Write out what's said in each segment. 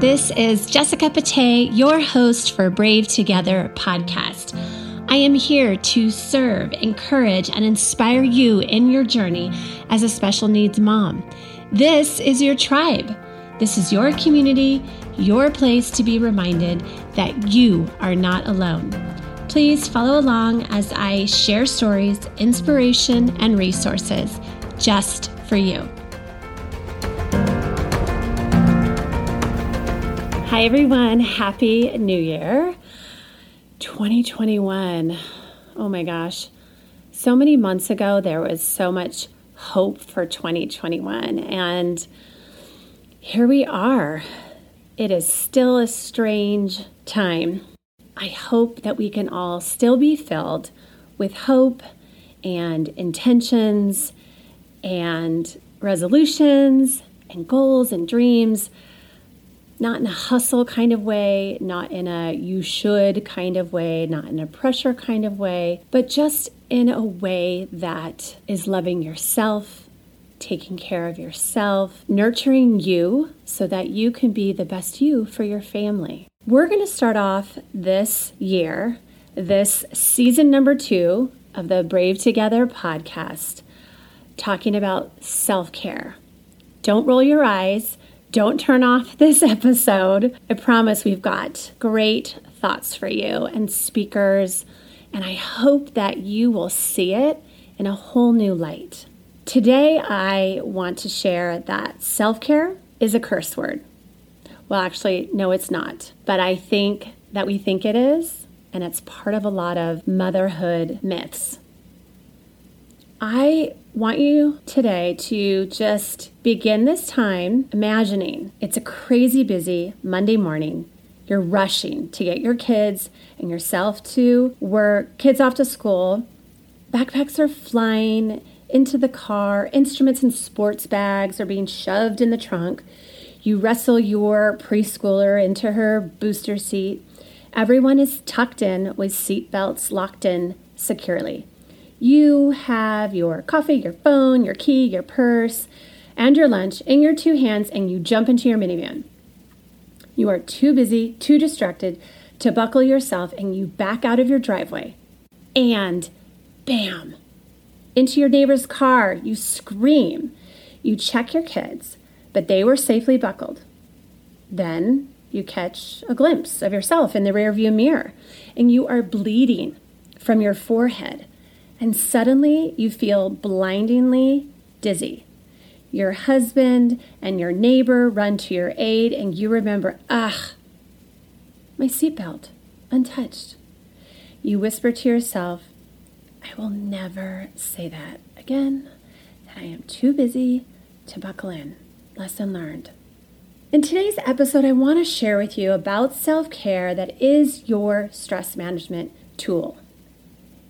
This is Jessica Pate, your host for Brave Together podcast. I am here to serve, encourage, and inspire you in your journey as a special needs mom. This is your tribe. This is your community, your place to be reminded that you are not alone. Please follow along as I share stories, inspiration, and resources just for you. Hi, everyone. Happy New Year 2021. Oh my gosh. So many months ago, there was so much hope for 2021. And here we are. It is still a strange time. I hope that we can all still be filled with hope and intentions and resolutions and goals and dreams not in a hustle kind of way, not in a you should kind of way, not in a pressure kind of way, but just in a way that is loving yourself, taking care of yourself, nurturing you so that you can be the best you for your family. We're going to start off this year, this season number two of the Brave Together podcast, talking about self care. Don't roll your eyes don't turn off this episode. I promise we've got great thoughts for you and speakers, and I hope that you will see it in a whole new light. Today, I want to share that self care is a curse word. Well, actually, no, it's not, but I think that we think it is, and it's part of a lot of motherhood myths. I want you today to just begin this time imagining it's a crazy busy Monday morning. You're rushing to get your kids and yourself to work, kids off to school. Backpacks are flying into the car, instruments and sports bags are being shoved in the trunk. You wrestle your preschooler into her booster seat. Everyone is tucked in with seat belts locked in securely. You have your coffee, your phone, your key, your purse, and your lunch in your two hands, and you jump into your minivan. You are too busy, too distracted to buckle yourself, and you back out of your driveway. And bam, into your neighbor's car. You scream. You check your kids, but they were safely buckled. Then you catch a glimpse of yourself in the rearview mirror, and you are bleeding from your forehead and suddenly you feel blindingly dizzy. Your husband and your neighbor run to your aid, and you remember, ah, my seatbelt, untouched. You whisper to yourself, I will never say that again, that I am too busy to buckle in. Lesson learned. In today's episode, I want to share with you about self care that is your stress management tool.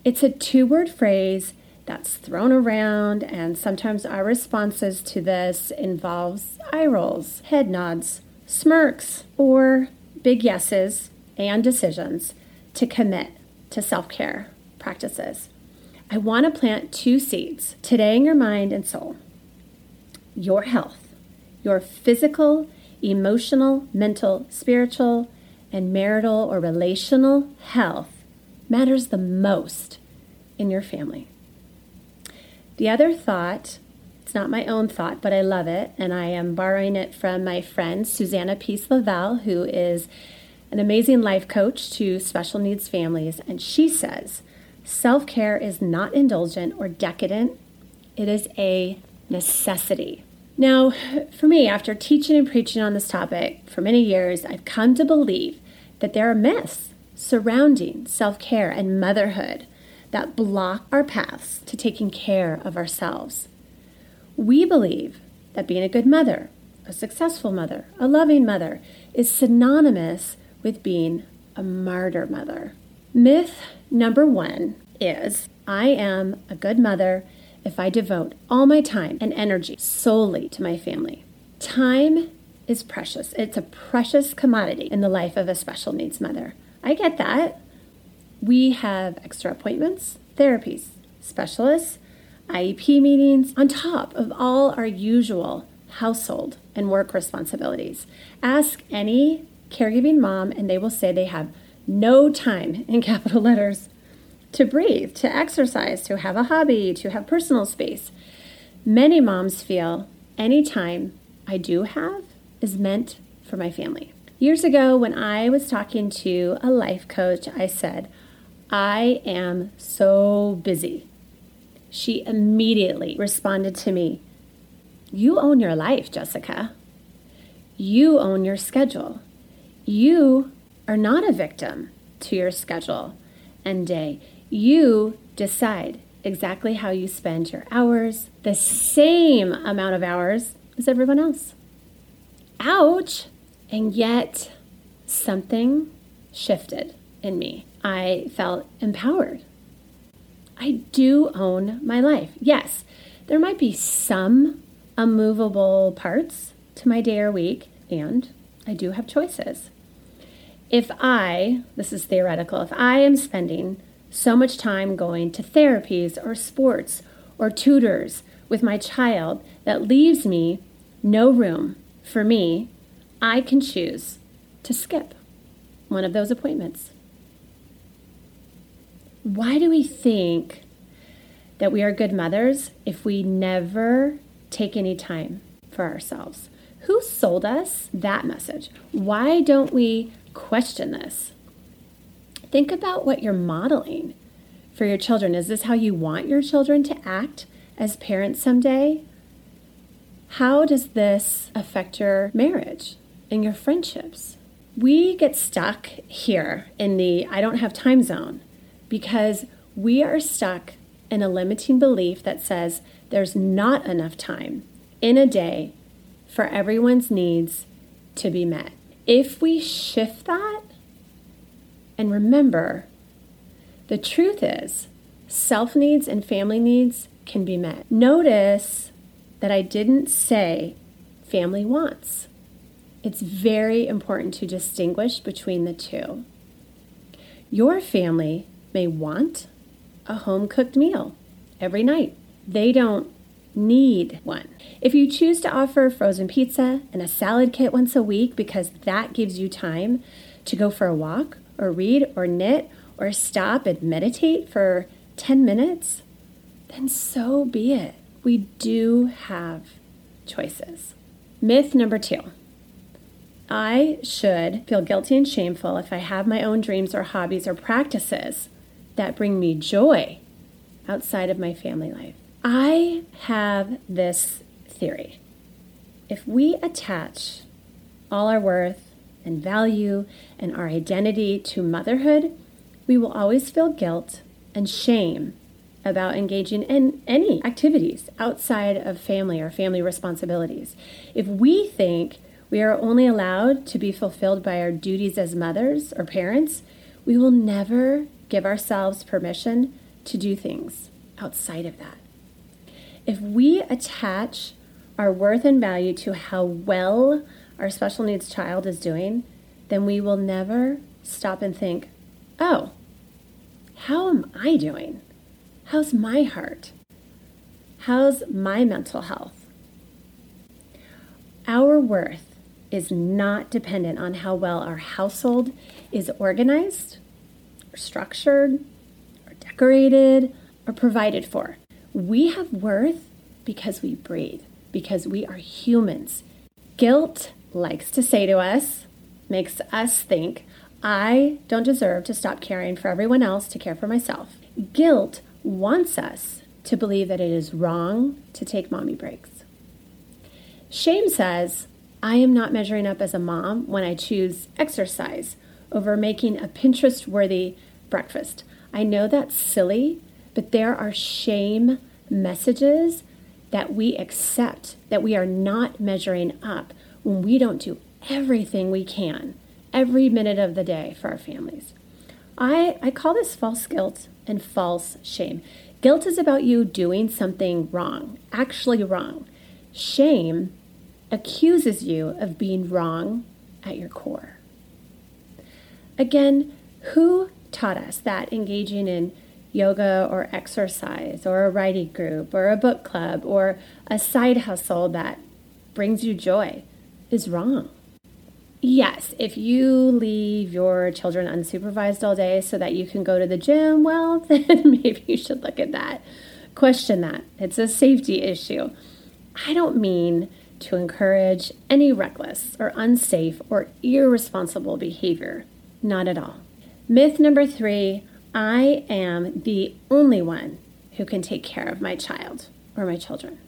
It's a two word phrase that's thrown around, and sometimes our responses to this involves eye rolls, head nods, smirks, or big yeses and decisions to commit to self care practices. I want to plant two seeds today in your mind and soul. Your health, your physical, emotional, mental, spiritual, and marital or relational health matters the most in your family. The other thought, it's not my own thought, but I love it, and I am borrowing it from my friend Susanna Peace Lavelle, who is an amazing life coach to special needs families, and she says self care is not indulgent or decadent, it is a necessity. Now, for me, after teaching and preaching on this topic for many years, I've come to believe that there are myths surrounding self care and motherhood that block our paths to taking care of ourselves. We believe that being a good mother, a successful mother, a loving mother is synonymous with being a martyr mother. Myth number one is I am a good mother if I devote all my time and energy solely to my family. Time is precious, it's a precious commodity in the life of a special needs mother. I get that. We have extra appointments, therapies, specialists, IEP meetings, on top of all our usual household and work responsibilities. Ask any caregiving mom, and they will say they have no time in capital letters to breathe, to exercise, to have a hobby, to have personal space. Many moms feel any time I do have is meant for my family. Years ago, when I was talking to a life coach, I said, I am so busy. She immediately responded to me, You own your life, Jessica. You own your schedule. You are not a victim to your schedule and day. You decide exactly how you spend your hours, the same amount of hours as everyone else. Ouch! And yet, something shifted in me. I felt empowered. I do own my life. Yes, there might be some unmovable parts to my day or week, and I do have choices. If I, this is theoretical, if I am spending so much time going to therapies or sports or tutors with my child that leaves me no room for me, I can choose to skip one of those appointments. Why do we think that we are good mothers if we never take any time for ourselves? Who sold us that message? Why don't we question this? Think about what you're modeling for your children. Is this how you want your children to act as parents someday? How does this affect your marriage and your friendships? We get stuck here in the I don't have time zone because we are stuck in a limiting belief that says there's not enough time in a day for everyone's needs to be met. If we shift that and remember, the truth is self needs and family needs can be met. Notice that I didn't say family wants. It's very important to distinguish between the two. Your family may want a home cooked meal every night. They don't need one. If you choose to offer frozen pizza and a salad kit once a week because that gives you time to go for a walk or read or knit or stop and meditate for 10 minutes, then so be it. We do have choices. Myth number two I should feel guilty and shameful if I have my own dreams or hobbies or practices that bring me joy outside of my family life. I have this theory. If we attach all our worth and value and our identity to motherhood, we will always feel guilt and shame about engaging in any activities outside of family or family responsibilities. If we think we are only allowed to be fulfilled by our duties as mothers or parents, we will never give ourselves permission to do things outside of that. If we attach our worth and value to how well our special needs child is doing, then we will never stop and think, oh, how am I doing? How's my heart? How's my mental health? Our worth is not dependent on how well our household is organized, or structured, or decorated, or provided for. We have worth because we breathe, because we are humans. Guilt likes to say to us, makes us think, I don't deserve to stop caring for everyone else to care for myself. Guilt wants us to believe that it is wrong to take mommy breaks. Shame says, I am not measuring up as a mom when I choose exercise over making a Pinterest worthy breakfast. I know that's silly, but there are shame messages that we accept that we are not measuring up when we don't do everything we can every minute of the day for our families. I, I call this false guilt and false shame. Guilt is about you doing something wrong, actually wrong. Shame accuses you of being wrong at your core. Again, who taught us that engaging in yoga or exercise or a writing group or a book club or a side hustle that brings you joy is wrong. Yes, if you leave your children unsupervised all day so that you can go to the gym, well, then maybe you should look at that. Question that. It's a safety issue. I don't mean to encourage any reckless or unsafe or irresponsible behavior. Not at all. Myth number three I am the only one who can take care of my child or my children.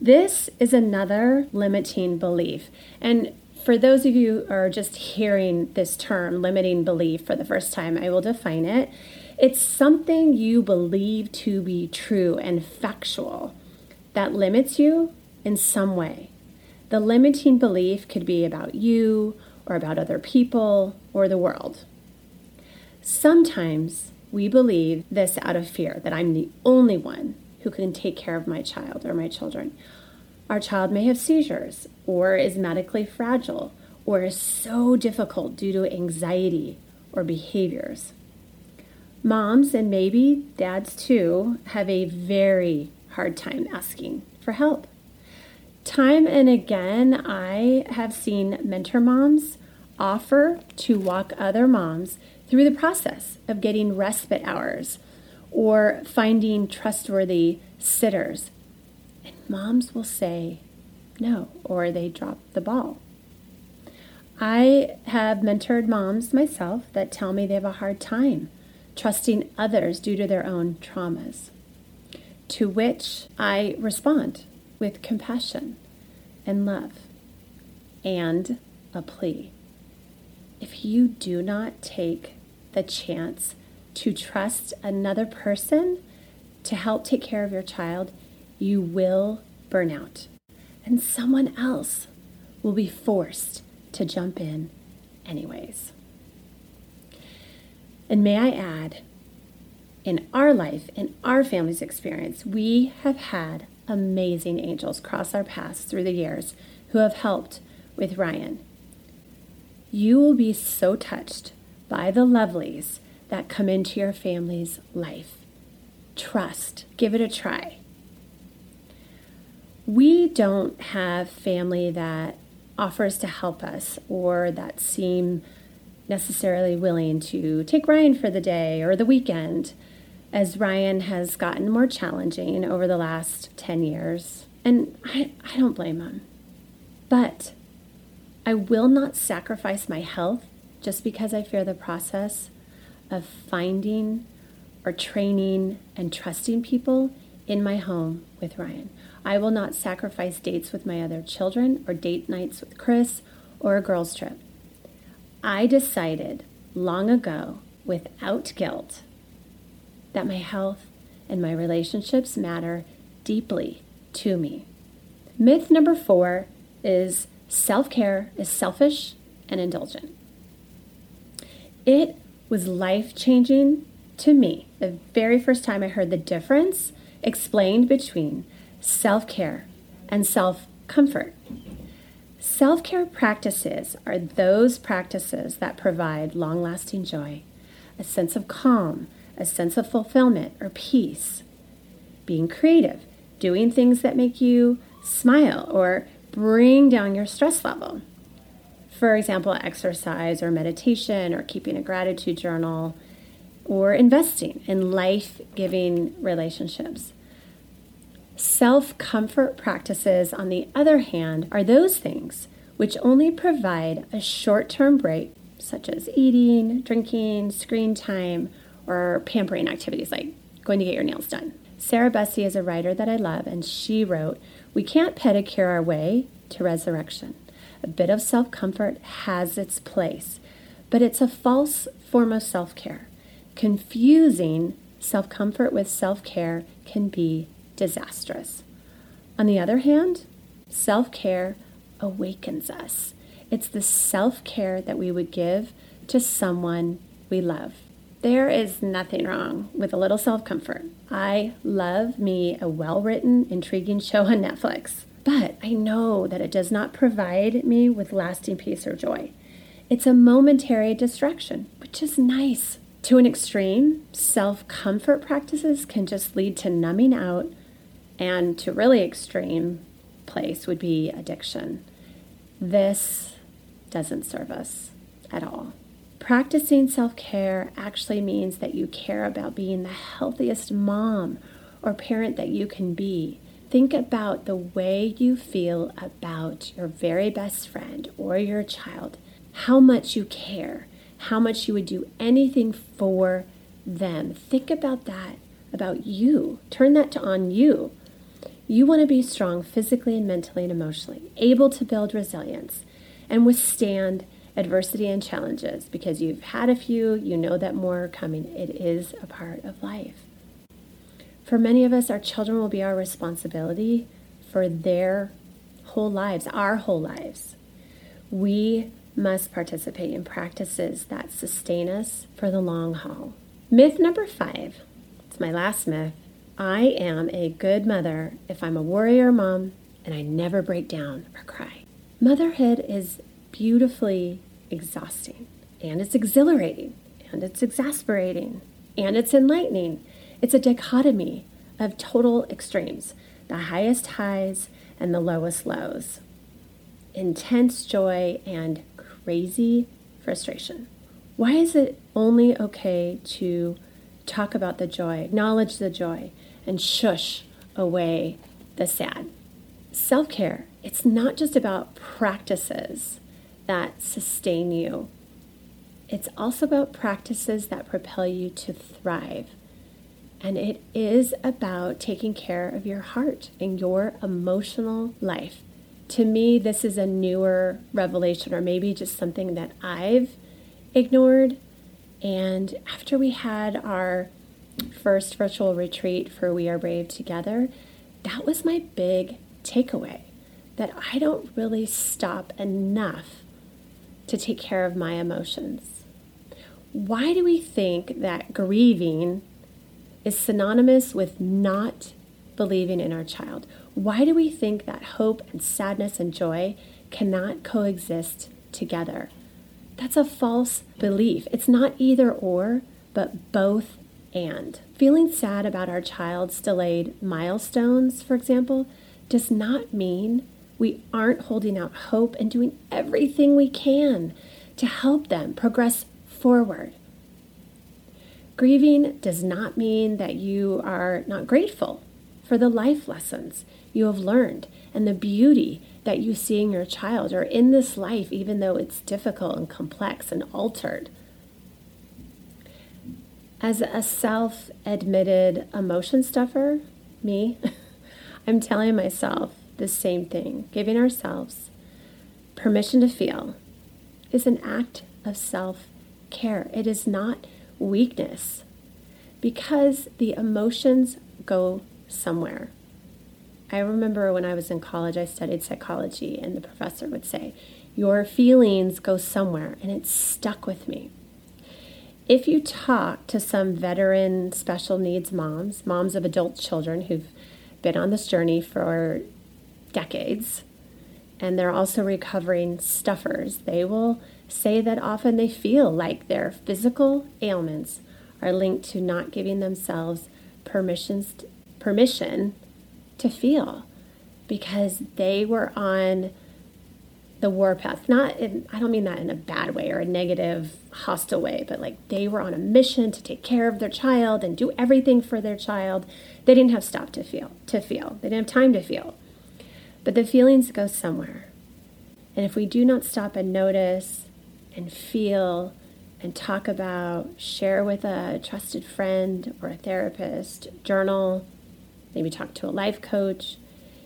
This is another limiting belief. And for those of you who are just hearing this term, limiting belief, for the first time, I will define it. It's something you believe to be true and factual that limits you in some way. The limiting belief could be about you or about other people or the world. Sometimes we believe this out of fear that I'm the only one who can take care of my child or my children. Our child may have seizures or is medically fragile or is so difficult due to anxiety or behaviors. Moms and maybe dads too have a very hard time asking for help. Time and again, I have seen mentor moms offer to walk other moms through the process of getting respite hours or finding trustworthy sitters And moms will say no or they drop the ball. I have mentored moms myself that tell me they have a hard time trusting others due to their own traumas, to which I respond with compassion and love and a plea. If you do not take the chance to trust another person to help take care of your child, you will burn out, and someone else will be forced to jump in anyways. And may I add, in our life, in our family's experience, we have had amazing angels cross our paths through the years who have helped with Ryan. You will be so touched by the lovelies that come into your family's life. Trust, give it a try we don't have family that offers to help us or that seem necessarily willing to take Ryan for the day or the weekend, as Ryan has gotten more challenging over the last 10 years. And I, I don't blame him. But I will not sacrifice my health just because I fear the process of finding or training and trusting people in my home with Ryan. I will not sacrifice dates with my other children or date nights with Chris or a girls' trip. I decided long ago, without guilt, that my health and my relationships matter deeply to me. Myth number four is self care is selfish and indulgent. It was life changing to me the very first time I heard the difference explained between self care, and self comfort. Self care practices are those practices that provide long lasting joy, a sense of calm, a sense of fulfillment or peace. Being creative, doing things that make you smile or bring down your stress level. For example, exercise or meditation or keeping a gratitude journal or investing in life giving relationships. Self comfort practices, on the other hand, are those things which only provide a short term break, such as eating, drinking, screen time, or pampering activities like going to get your nails done. Sarah Bessey is a writer that I love, and she wrote, We can't pedicure our way to resurrection. A bit of self comfort has its place, but it's a false form of self care. Confusing self comfort with self care can be disastrous. On the other hand, self care awakens us. It's the self care that we would give to someone we love. There is nothing wrong with a little self comfort. I love me a well written, intriguing show on Netflix, but I know that it does not provide me with lasting peace or joy. It's a momentary distraction, which is nice. To an extreme, self comfort practices can just lead to numbing out and to really extreme, place would be addiction. This doesn't serve us at all. Practicing self care actually means that you care about being the healthiest mom or parent that you can be. Think about the way you feel about your very best friend or your child, how much you care, how much you would do anything for them. Think about that, about you. Turn that to on you. You want to be strong physically and mentally and emotionally, able to build resilience and withstand adversity and challenges because you've had a few, you know that more are coming. It is a part of life. For many of us, our children will be our responsibility for their whole lives, our whole lives. We must participate in practices that sustain us for the long haul. Myth number five it's my last myth. I am a good mother if I'm a warrior mom and I never break down or cry. Motherhood is beautifully exhausting, and it's exhilarating, and it's exasperating, and it's enlightening. It's a dichotomy of total extremes the highest highs and the lowest lows, intense joy and crazy frustration. Why is it only okay to talk about the joy, acknowledge the joy, and shush away the sad? Self care, it's not just about practices that sustain you. It's also about practices that propel you to thrive. And it is about taking care of your heart and your emotional life. To me, this is a newer revelation, or maybe just something that I've ignored. And after we had our first virtual retreat for We Are Brave Together, that was my big takeaway that I don't really stop enough to take care of my emotions. Why do we think that grieving is synonymous with not believing in our child? Why do we think that hope and sadness and joy cannot coexist together? That's a false belief. It's not either or, but both and. Feeling sad about our child's delayed milestones, for example, does not mean we aren't holding out hope and doing everything we can to help them progress forward. Grieving does not mean that you are not grateful for the life lessons you have learned and the beauty that you see in your child or in this life, even though it's difficult and complex and altered. As a self admitted emotion stuffer, me, I'm telling myself the same thing. Giving ourselves permission to feel is an act of self care. It is not weakness because the emotions go somewhere. I remember when I was in college, I studied psychology, and the professor would say, Your feelings go somewhere, and it stuck with me. If you talk to some veteran special needs moms, moms of adult children who've been on this journey for decades, and they're also recovering stuffers. They will say that often they feel like their physical ailments are linked to not giving themselves permissions permission to feel because they were on the warpath. Not in, i don't mean that in a bad way or a negative hostile way but like they were on a mission to take care of their child and do everything for their child. They didn't have stop to feel to feel. They didn't have time to feel but the feelings go somewhere. And if we do not stop and notice and feel and talk about, share with a trusted friend or a therapist, journal, maybe talk to a life coach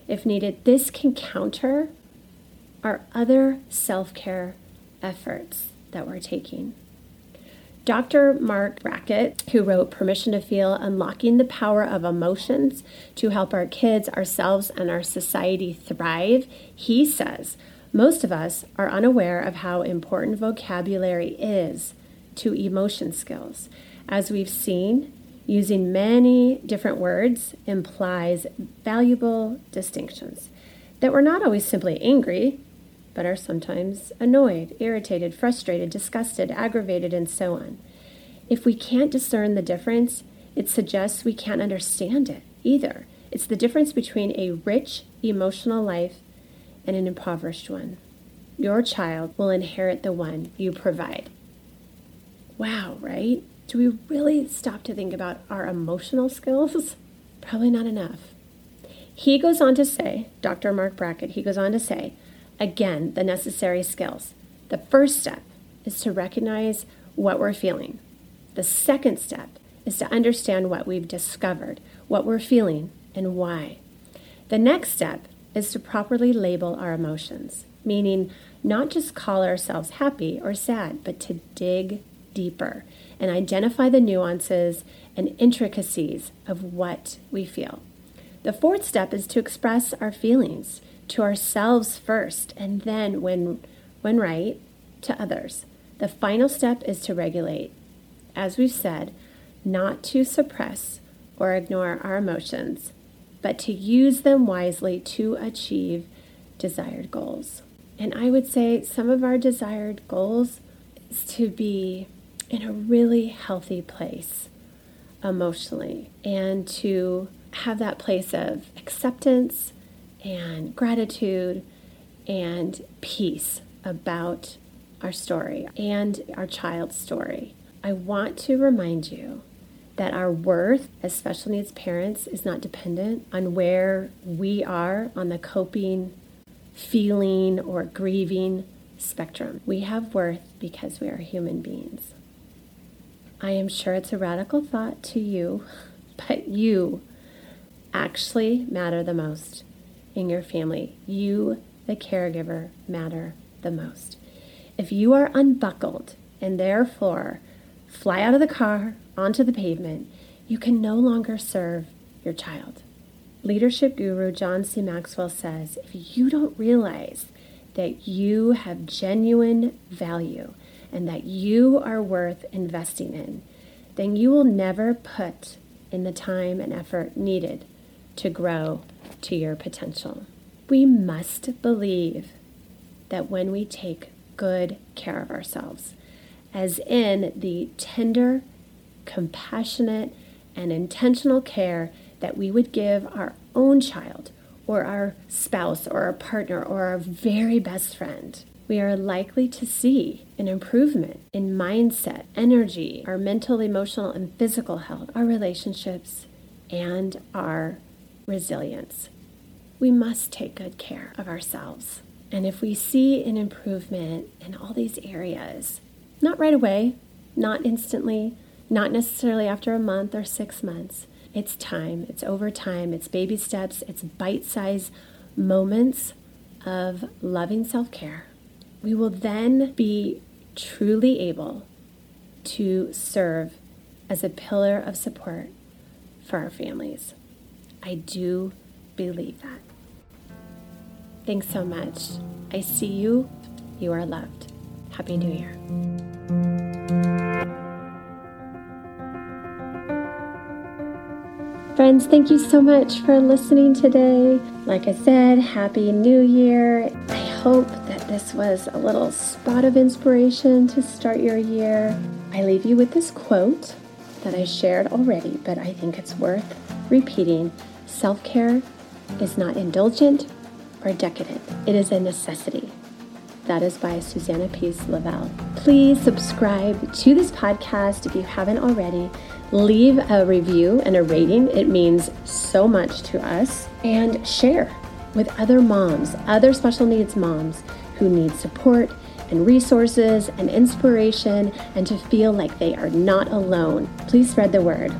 if needed, this can counter our other self care efforts that we're taking. Dr. Marc Brackett, who wrote Permission to Feel Unlocking the Power of Emotions to Help Our Kids, Ourselves, and Our Society Thrive, he says most of us are unaware of how important vocabulary is to emotion skills. As we've seen, using many different words implies valuable distinctions that we're not always simply angry, but are sometimes annoyed, irritated, frustrated, disgusted, aggravated, and so on. If we can't discern the difference, it suggests we can't understand it either. It's the difference between a rich emotional life and an impoverished one. Your child will inherit the one you provide. Wow, right? Do we really stop to think about our emotional skills? Probably not enough. He goes on to say, Dr. Marc Brackett, he goes on to say, again, the necessary skills. The first step is to recognize what we're feeling. The second step is to understand what we've discovered, what we're feeling, and why. The next step is to properly label our emotions, meaning not just call ourselves happy or sad, but to dig deeper and identify the nuances and intricacies of what we feel. The fourth step is to express our feelings to ourselves first and then when when right to others. The final step is to regulate. As we've said, not to suppress or ignore our emotions, but to use them wisely to achieve desired goals. And I would say some of our desired goals is to be in a really healthy place emotionally and to have that place of acceptance and gratitude and peace about our story and our child's story. I want to remind you that our worth as special needs parents is not dependent on where we are on the coping, feeling, or grieving spectrum. We have worth because we are human beings. I am sure it's a radical thought to you, but you actually matter the most in your family. You, the caregiver, matter the most. If you are unbuckled and therefore fly out of the car onto the pavement, you can no longer serve your child. Leadership guru John C. Maxwell says if you don't realize that you have genuine value and that you are worth investing in, then you will never put in the time and effort needed to grow to your potential. We must believe that when we take good care of ourselves, as in the tender, compassionate, and intentional care that we would give our own child or our spouse or our partner or our very best friend, we are likely to see an improvement in mindset, energy, our mental, emotional, and physical health, our relationships, and our resilience. We must take good care of ourselves. And if we see an improvement in all these areas, not right away, not instantly, not necessarily after a month or six months. It's time, it's over time, it's baby steps, it's bite sized moments of loving self care. We will then be truly able to serve as a pillar of support for our families. I do believe that. Thanks so much. I see you. You are loved. Happy New Year. Friends, thank you so much for listening today. Like I said, Happy New Year. I hope that this was a little spot of inspiration to start your year. I leave you with this quote that I shared already, but I think it's worth repeating. Self care is not indulgent or decadent, it is a necessity. That is by Susanna Peace Lavelle. Please subscribe to this podcast if you haven't already. Leave a review and a rating, it means so much to us. And share with other moms, other special needs moms who need support and resources and inspiration and to feel like they are not alone. Please spread the word.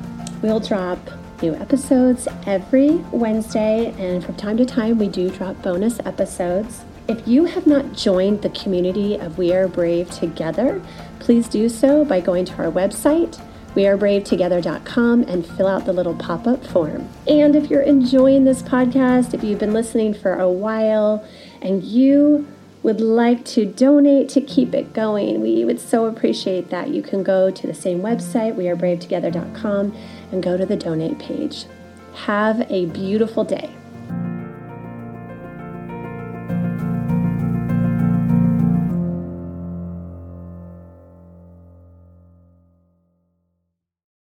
We'll drop new episodes every Wednesday, and from time to time, we do drop bonus episodes. If you have not joined the community of We Are Brave Together, please do so by going to our website, wearebravetogether.com, and fill out the little pop up form. And if you're enjoying this podcast, if you've been listening for a while and you would like to donate to keep it going, we would so appreciate that. You can go to the same website, wearebravetogether.com, and go to the donate page. Have a beautiful day.